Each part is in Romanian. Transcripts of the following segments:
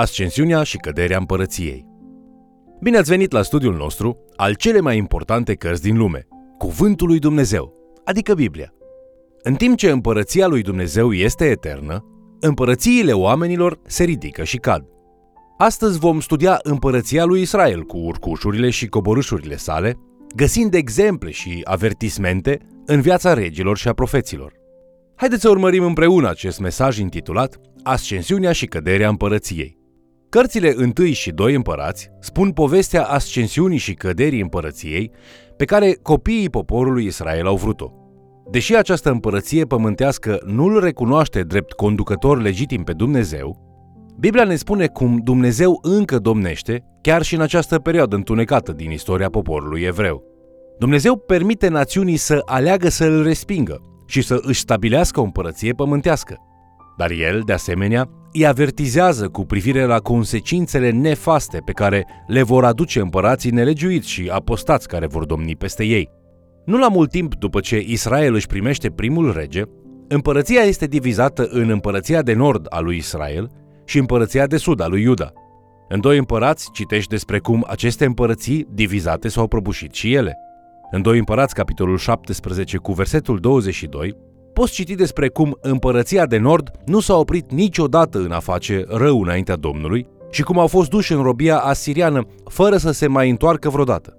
Ascensiunea și căderea împărăției. Bine ați venit la studiul nostru al cele mai importante cărți din lume, Cuvântul lui Dumnezeu, adică Biblia. În timp ce împărăția lui Dumnezeu este eternă, împărățiile oamenilor se ridică și cad. Astăzi vom studia împărăția lui Israel cu urcușurile și coborâșurile sale, găsind exemple și avertismente în viața regilor și a profeților. Haideți să urmărim împreună acest mesaj intitulat Ascensiunea și căderea împărăției. Cărțile 1 și 2 împărați spun povestea ascensiunii și căderii împărăției pe care copiii poporului Israel au vrut-o. Deși această împărăție pământească nu îl recunoaște drept conducător legitim pe Dumnezeu, Biblia ne spune cum Dumnezeu încă domnește chiar și în această perioadă întunecată din istoria poporului evreu. Dumnezeu permite națiunii să aleagă să îl respingă și să își stabilească o împărăție pământească. Dar el, de asemenea, îi avertizează cu privire la consecințele nefaste pe care le vor aduce împărații nelegiuiți și apostați care vor domni peste ei. Nu la mult timp după ce Israel își primește primul rege, împărăția este divizată în împărăția de nord a lui Israel și împărăția de sud a lui Iuda. În doi împărați citești despre cum aceste împărății divizate s-au prăbușit și ele. În doi împărați, capitolul 17, cu versetul 22, poți citi despre cum împărăția de nord nu s-a oprit niciodată în a face rău înaintea Domnului și cum au fost duși în robia asiriană fără să se mai întoarcă vreodată.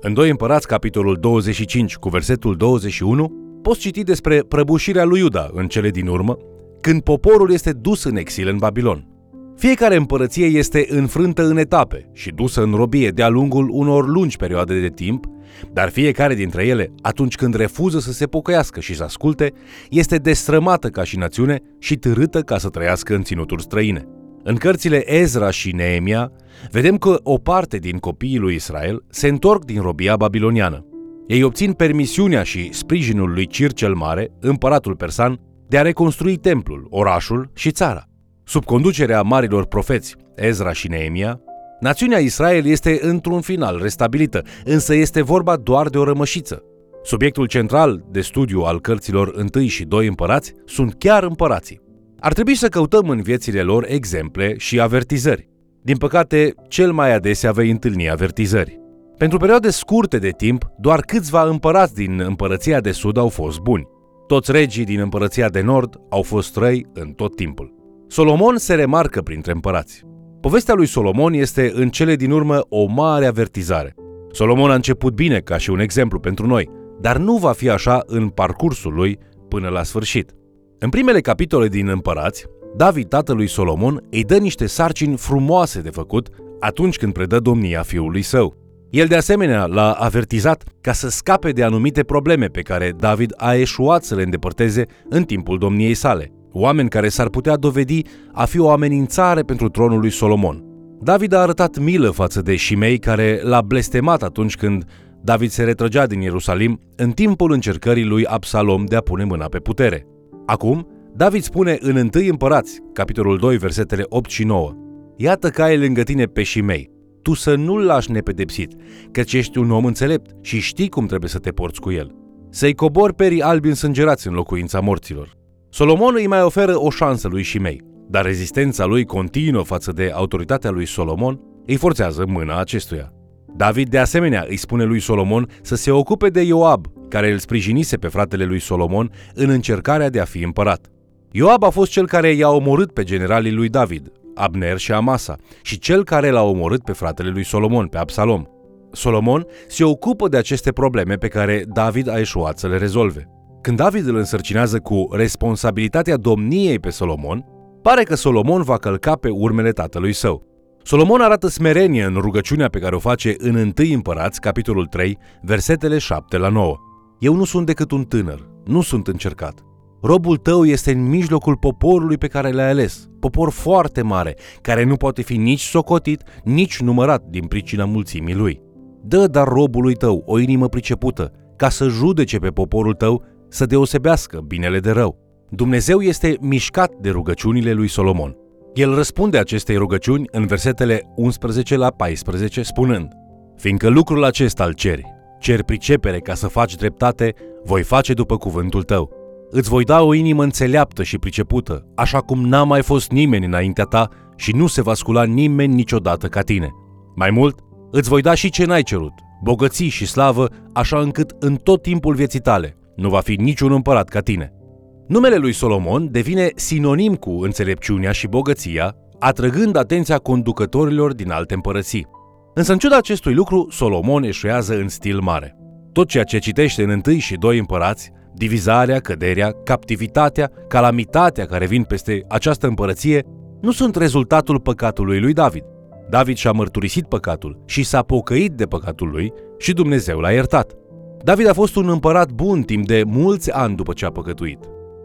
În 2 Împărați, capitolul 25, cu versetul 21, poți citi despre prăbușirea lui Iuda în cele din urmă, când poporul este dus în exil în Babilon. Fiecare împărăție este înfrântă în etape și dusă în robie de-a lungul unor lungi perioade de timp, dar fiecare dintre ele, atunci când refuză să se pocăiască și să asculte, este destrămată ca și națiune și târâtă ca să trăiască în ținuturi străine. În cărțile Ezra și Neemia, vedem că o parte din copiii lui Israel se întorc din robia babiloniană. Ei obțin permisiunea și sprijinul lui Cir cel Mare, împăratul persan, de a reconstrui templul, orașul și țara. Sub conducerea marilor profeți Ezra și Neemia, națiunea Israel este într-un final restabilită, însă este vorba doar de o rămășiță. Subiectul central de studiu al cărților 1 și 2 împărați sunt chiar împărații. Ar trebui să căutăm în viețile lor exemple și avertizări. Din păcate, cel mai adesea vei întâlni avertizări. Pentru perioade scurte de timp, doar câțiva împărați din împărăția de sud au fost buni. Toți regii din împărăția de nord au fost răi în tot timpul. Solomon se remarcă printre împărați. Povestea lui Solomon este în cele din urmă o mare avertizare. Solomon a început bine ca și un exemplu pentru noi, dar nu va fi așa în parcursul lui până la sfârșit. În primele capitole din Împărați, David, tatălui Solomon, îi dă niște sarcini frumoase de făcut atunci când predă domnia fiului său. El de asemenea l-a avertizat ca să scape de anumite probleme pe care David a eșuat să le îndepărteze în timpul domniei sale oameni care s-ar putea dovedi a fi o amenințare pentru tronul lui Solomon. David a arătat milă față de Shimei care l-a blestemat atunci când David se retrăgea din Ierusalim în timpul încercării lui Absalom de a pune mâna pe putere. Acum, David spune în 1 Împărați, capitolul 2, versetele 8 și 9, Iată că ai lângă tine pe Shimei, tu să nu-l lași nepedepsit, căci ești un om înțelept și știi cum trebuie să te porți cu el. Să-i cobori perii albi însângerați în locuința morților. Solomon îi mai oferă o șansă lui Shimei, dar rezistența lui continuă față de autoritatea lui Solomon îi forțează mâna acestuia. David de asemenea îi spune lui Solomon să se ocupe de Ioab, care îl sprijinise pe fratele lui Solomon în încercarea de a fi împărat. Ioab a fost cel care i-a omorât pe generalii lui David, Abner și Amasa, și cel care l-a omorât pe fratele lui Solomon, pe Absalom. Solomon se ocupă de aceste probleme pe care David a eșuat să le rezolve. Când David îl însărcinează cu responsabilitatea domniei pe Solomon, pare că Solomon va călca pe urmele tatălui său. Solomon arată smerenie în rugăciunea pe care o face în 1 Împărați, capitolul 3, versetele 7 la 9. Eu nu sunt decât un tânăr, nu sunt încercat. Robul tău este în mijlocul poporului pe care l-ai ales, popor foarte mare, care nu poate fi nici socotit, nici numărat din pricina mulțimii lui. Dă dar robului tău o inimă pricepută, ca să judece pe poporul tău să deosebească binele de rău. Dumnezeu este mișcat de rugăciunile lui Solomon. El răspunde acestei rugăciuni în versetele 11 la 14, spunând Fiindcă lucrul acesta îl ceri, cer pricepere ca să faci dreptate, voi face după cuvântul tău. Îți voi da o inimă înțeleaptă și pricepută, așa cum n-a mai fost nimeni înaintea ta și nu se va scula nimeni niciodată ca tine. Mai mult, îți voi da și ce n-ai cerut, bogății și slavă, așa încât în tot timpul vieții tale nu va fi niciun împărat ca tine. Numele lui Solomon devine sinonim cu înțelepciunea și bogăția, atrăgând atenția conducătorilor din alte împărății. Însă în ciuda acestui lucru, Solomon eșuează în stil mare. Tot ceea ce citește în întâi și doi împărați, divizarea, căderea, captivitatea, calamitatea care vin peste această împărăție, nu sunt rezultatul păcatului lui David. David și-a mărturisit păcatul și s-a pocăit de păcatul lui și Dumnezeu l-a iertat. David a fost un împărat bun timp de mulți ani după ce a păcătuit.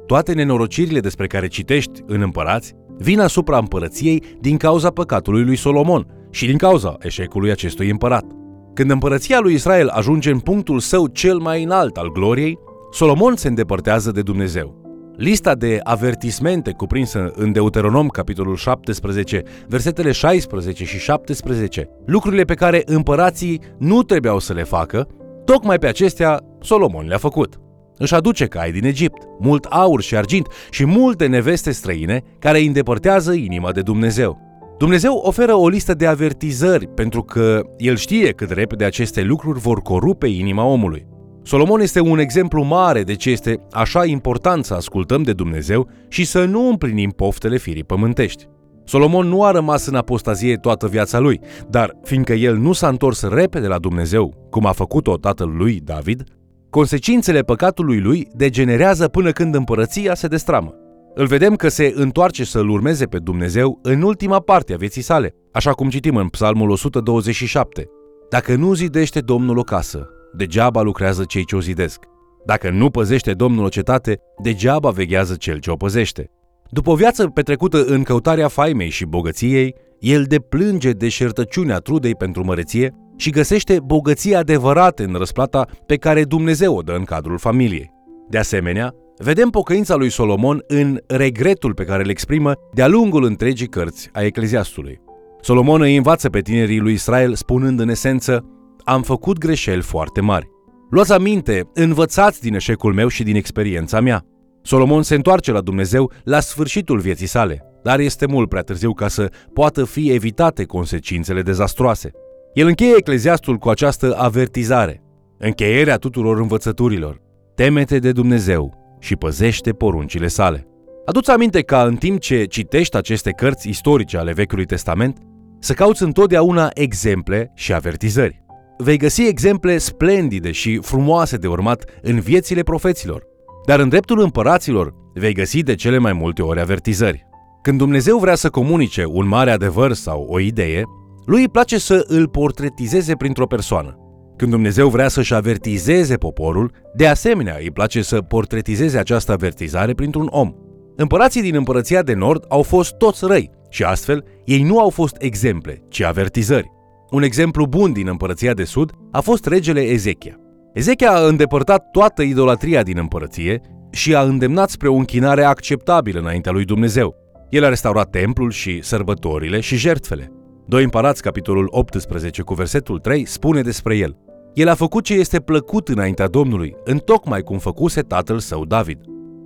Toate nenorocirile despre care citești în împărați vin asupra împărăției din cauza păcatului lui Solomon și din cauza eșecului acestui împărat. Când împărăția lui Israel ajunge în punctul său cel mai înalt al gloriei, Solomon se îndepărtează de Dumnezeu. Lista de avertismente cuprinsă în Deuteronom, capitolul 17, versetele 16 și 17, lucrurile pe care împărații nu trebuiau să le facă, tocmai pe acestea Solomon le-a făcut. Își aduce cai din Egipt, mult aur și argint și multe neveste străine care îi îndepărtează inima de Dumnezeu. Dumnezeu oferă o listă de avertizări pentru că el știe cât repede aceste lucruri vor corupe inima omului. Solomon este un exemplu mare de ce este așa important să ascultăm de Dumnezeu și să nu împlinim poftele firii pământești. Solomon nu a rămas în apostazie toată viața lui, dar fiindcă el nu s-a întors repede la Dumnezeu, cum a făcut-o tatăl lui David, consecințele păcatului lui degenerează până când împărăția se destramă. Îl vedem că se întoarce să-L urmeze pe Dumnezeu în ultima parte a vieții sale, așa cum citim în Psalmul 127. Dacă nu zidește Domnul o casă, degeaba lucrează cei ce o zidesc. Dacă nu păzește Domnul o cetate, degeaba veghează cel ce o păzește. După o viață petrecută în căutarea faimei și bogăției, el deplânge deșertăciunea trudei pentru măreție și găsește bogăția adevărată în răsplata pe care Dumnezeu o dă în cadrul familiei. De asemenea, vedem pocăința lui Solomon în regretul pe care îl exprimă de-a lungul întregii cărți a Ecleziastului. Solomon îi învață pe tinerii lui Israel spunând în esență, am făcut greșeli foarte mari. Luați aminte, învățați din eșecul meu și din experiența mea. Solomon se întoarce la Dumnezeu la sfârșitul vieții sale, dar este mult prea târziu ca să poată fi evitate consecințele dezastroase. El încheie Ecleziastul cu această avertizare, încheierea tuturor învățăturilor. Temete de Dumnezeu și păzește poruncile sale. Aduți aminte ca în timp ce citești aceste cărți istorice ale Vechiului Testament, să cauți întotdeauna exemple și avertizări. Vei găsi exemple splendide și frumoase de urmat în viețile profeților, dar în dreptul împăraților vei găsi de cele mai multe ori avertizări. Când Dumnezeu vrea să comunice un mare adevăr sau o idee, lui îi place să îl portretizeze printr-o persoană. Când Dumnezeu vrea să-și avertizeze poporul, de asemenea îi place să portretizeze această avertizare printr-un om. Împărații din împărăția de nord au fost toți răi și astfel ei nu au fost exemple, ci avertizări. Un exemplu bun din împărăția de sud a fost regele Ezechia. Ezechia a îndepărtat toată idolatria din împărăție și a îndemnat spre o închinare acceptabilă înaintea lui Dumnezeu. El a restaurat templul și sărbătorile și jertfele. 2 Împărați, capitolul 18, cu versetul 3, spune despre el. El a făcut ce este plăcut înaintea Domnului, întocmai cum făcuse tatăl său David.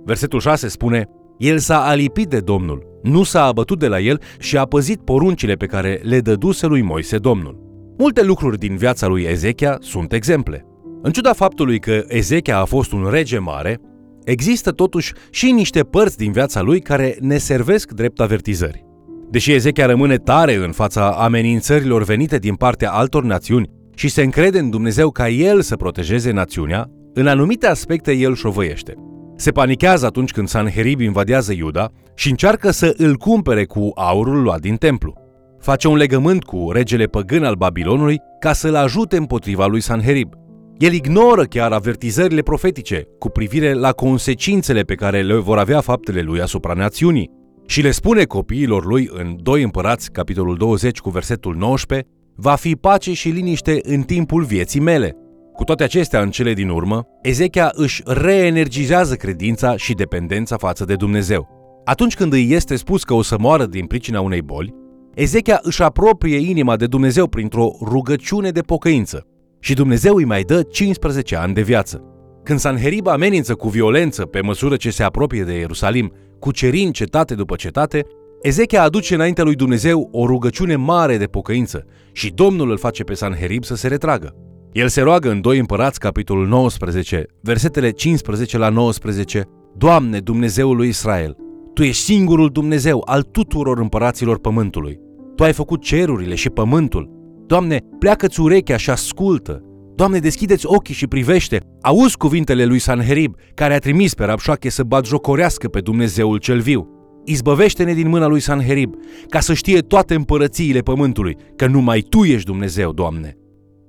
Versetul 6 spune, El s-a alipit de Domnul, nu s-a abătut de la el și a păzit poruncile pe care le dăduse lui Moise Domnul. Multe lucruri din viața lui Ezechia sunt exemple. În ciuda faptului că Ezechia a fost un rege mare, există totuși și niște părți din viața lui care ne servesc drept avertizări. Deși Ezechia rămâne tare în fața amenințărilor venite din partea altor națiuni și se încrede în Dumnezeu ca el să protejeze națiunea, în anumite aspecte el șovăiește. Se panichează atunci când Sanherib invadează Iuda și încearcă să îl cumpere cu aurul luat din templu. Face un legământ cu regele păgân al Babilonului ca să-l ajute împotriva lui Sanherib. El ignoră chiar avertizările profetice cu privire la consecințele pe care le vor avea faptele lui asupra națiunii și le spune copiilor lui în 2 Împărați, capitolul 20 cu versetul 19, va fi pace și liniște în timpul vieții mele. Cu toate acestea, în cele din urmă, Ezechia își reenergizează credința și dependența față de Dumnezeu. Atunci când îi este spus că o să moară din pricina unei boli, Ezechia își apropie inima de Dumnezeu printr-o rugăciune de pocăință și Dumnezeu îi mai dă 15 ani de viață. Când Sanherib amenință cu violență pe măsură ce se apropie de Ierusalim, cucerind cetate după cetate, Ezechia aduce înaintea lui Dumnezeu o rugăciune mare de pocăință și Domnul îl face pe Sanherib să se retragă. El se roagă în 2 Împărați, capitolul 19, versetele 15 la 19, Doamne, Dumnezeul lui Israel, Tu ești singurul Dumnezeu al tuturor împăraților pământului. Tu ai făcut cerurile și pământul. Doamne, pleacă-ți urechea și ascultă. Doamne, deschideți ochii și privește. Auzi cuvintele lui Sanherib, care a trimis pe Rabșoache să batjocorească pe Dumnezeul cel viu. Izbăvește-ne din mâna lui Sanherib, ca să știe toate împărățiile pământului, că numai Tu ești Dumnezeu, Doamne.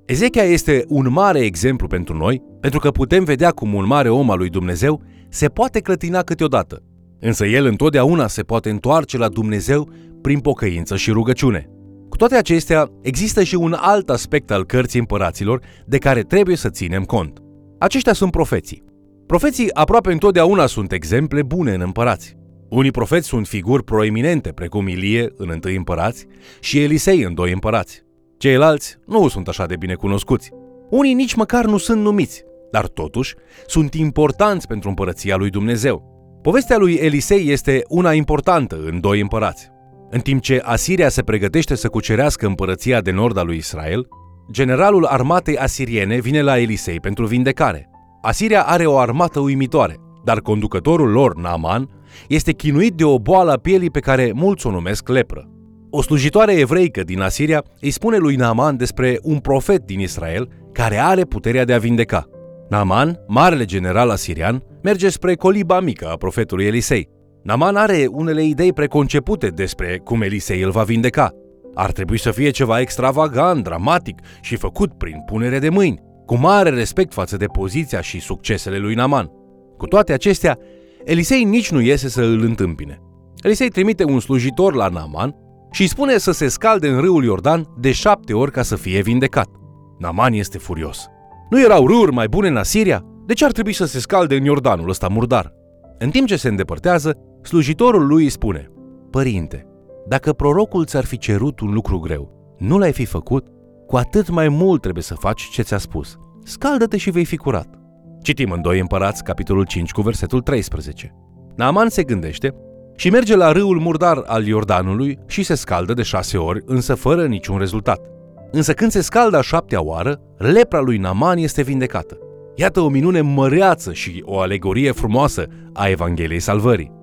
Ezechia este un mare exemplu pentru noi, pentru că putem vedea cum un mare om al lui Dumnezeu se poate clătina câteodată, însă el întotdeauna se poate întoarce la Dumnezeu prin pocăință și rugăciune. Cu toate acestea, există și un alt aspect al cărții împăraților de care trebuie să ținem cont. Aceștia sunt profeții. Profeții aproape întotdeauna sunt exemple bune în împărați. Unii profeți sunt figuri proeminente, precum Ilie în întâi împărați și Elisei în doi împărați. Ceilalți nu sunt așa de bine cunoscuți. Unii nici măcar nu sunt numiți, dar totuși sunt importanți pentru împărăția lui Dumnezeu. Povestea lui Elisei este una importantă în doi împărați. În timp ce Asiria se pregătește să cucerească împărăția de nord a lui Israel, generalul armatei asiriene vine la Elisei pentru vindecare. Asiria are o armată uimitoare, dar conducătorul lor, Naaman, este chinuit de o boală a pielii pe care mulți o numesc lepră. O slujitoare evreică din Asiria îi spune lui Naaman despre un profet din Israel care are puterea de a vindeca. Naaman, marele general asirian, merge spre coliba mică a profetului Elisei. Naaman are unele idei preconcepute despre cum Elisei îl va vindeca. Ar trebui să fie ceva extravagant, dramatic și făcut prin punere de mâini, cu mare respect față de poziția și succesele lui Naaman. Cu toate acestea, Elisei nici nu iese să îl întâmpine. Elisei trimite un slujitor la Naaman și îi spune să se scalde în râul Iordan de șapte ori ca să fie vindecat. Naman este furios. Nu erau râuri mai bune în Asiria? De ce ar trebui să se scalde în Iordanul ăsta murdar? În timp ce se îndepărtează, slujitorul lui îi spune Părinte, dacă prorocul ți-ar fi cerut un lucru greu, nu l-ai fi făcut? Cu atât mai mult trebuie să faci ce ți-a spus. Scaldă-te și vei fi curat. Citim în 2 Împărați, capitolul 5, cu versetul 13. Naaman se gândește și merge la râul murdar al Iordanului și se scaldă de șase ori, însă fără niciun rezultat. Însă când se scaldă a șaptea oară, lepra lui Naman este vindecată. Iată o minune măreață și o alegorie frumoasă a Evangheliei Salvării.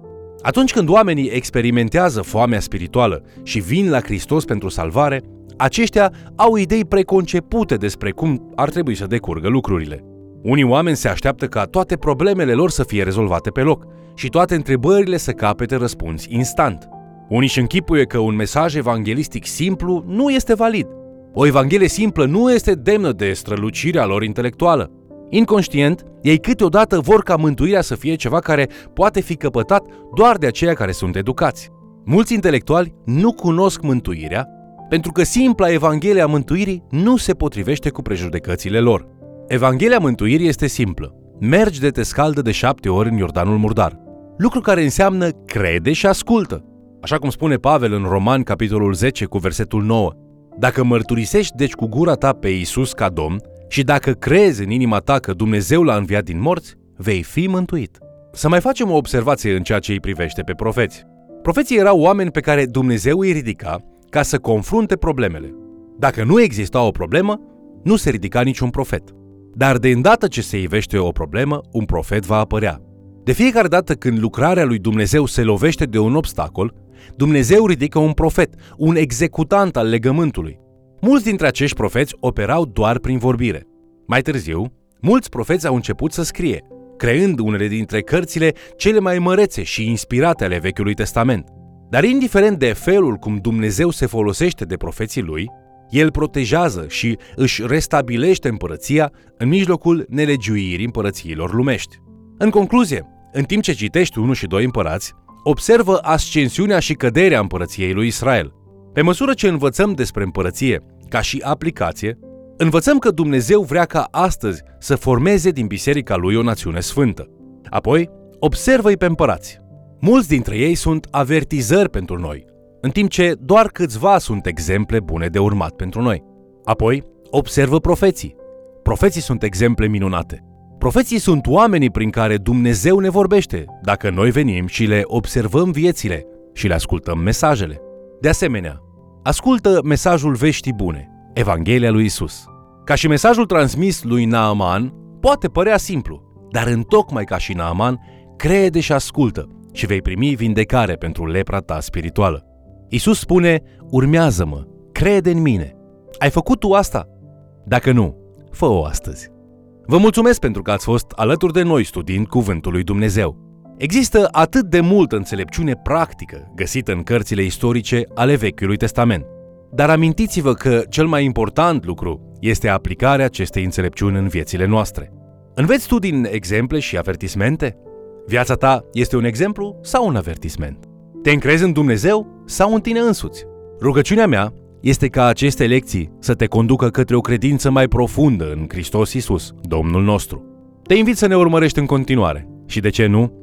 Atunci când oamenii experimentează foamea spirituală și vin la Hristos pentru salvare, aceștia au idei preconcepute despre cum ar trebui să decurgă lucrurile. Unii oameni se așteaptă ca toate problemele lor să fie rezolvate pe loc și toate întrebările să capete răspuns instant. Unii își închipuie că un mesaj evanghelistic simplu nu este valid. O evanghelie simplă nu este demnă de strălucirea lor intelectuală. Inconștient, ei câteodată vor ca mântuirea să fie ceva care poate fi căpătat doar de aceia care sunt educați. Mulți intelectuali nu cunosc mântuirea pentru că simpla Evanghelie a mântuirii nu se potrivește cu prejudecățile lor. Evanghelia mântuirii este simplă. Mergi de te scaldă de șapte ori în Iordanul Murdar. Lucru care înseamnă crede și ascultă. Așa cum spune Pavel în Roman, capitolul 10, cu versetul 9. Dacă mărturisești deci cu gura ta pe Iisus ca Domn și dacă crezi în inima ta că Dumnezeu l-a înviat din morți, vei fi mântuit. Să mai facem o observație în ceea ce îi privește pe profeți. Profeții erau oameni pe care Dumnezeu îi ridica ca să confrunte problemele. Dacă nu exista o problemă, nu se ridica niciun profet. Dar de îndată ce se ivește o problemă, un profet va apărea. De fiecare dată când lucrarea lui Dumnezeu se lovește de un obstacol, Dumnezeu ridică un profet, un executant al legământului. Mulți dintre acești profeți operau doar prin vorbire. Mai târziu, mulți profeți au început să scrie, creând unele dintre cărțile cele mai mărețe și inspirate ale Vechiului Testament. Dar indiferent de felul cum Dumnezeu se folosește de profeții lui, el protejează și își restabilește împărăția în mijlocul nelegiuirii împărățiilor lumești. În concluzie, în timp ce citești 1 și 2 împărați, observă ascensiunea și căderea împărăției lui Israel. Pe măsură ce învățăm despre împărăție ca și aplicație, învățăm că Dumnezeu vrea ca astăzi să formeze din biserica lui o națiune sfântă. Apoi, observă-i pe împărați. Mulți dintre ei sunt avertizări pentru noi, în timp ce doar câțiva sunt exemple bune de urmat pentru noi. Apoi, observă profeții. Profeții sunt exemple minunate. Profeții sunt oamenii prin care Dumnezeu ne vorbește, dacă noi venim și le observăm viețile, și le ascultăm mesajele. De asemenea, ascultă mesajul veștii bune, Evanghelia lui Isus. Ca și mesajul transmis lui Naaman, poate părea simplu, dar întocmai ca și Naaman, crede și ascultă și vei primi vindecare pentru lepra ta spirituală. Isus spune, urmează-mă, crede în mine. Ai făcut tu asta? Dacă nu, fă-o astăzi. Vă mulțumesc pentru că ați fost alături de noi studiind Cuvântul lui Dumnezeu. Există atât de multă înțelepciune practică găsită în cărțile istorice ale Vechiului Testament. Dar amintiți-vă că cel mai important lucru este aplicarea acestei înțelepciuni în viețile noastre. Înveți tu din exemple și avertismente? Viața ta este un exemplu sau un avertisment? Te încrezi în Dumnezeu sau în tine însuți? Rugăciunea mea este ca aceste lecții să te conducă către o credință mai profundă în Hristos Isus, Domnul nostru. Te invit să ne urmărești în continuare și, de ce nu,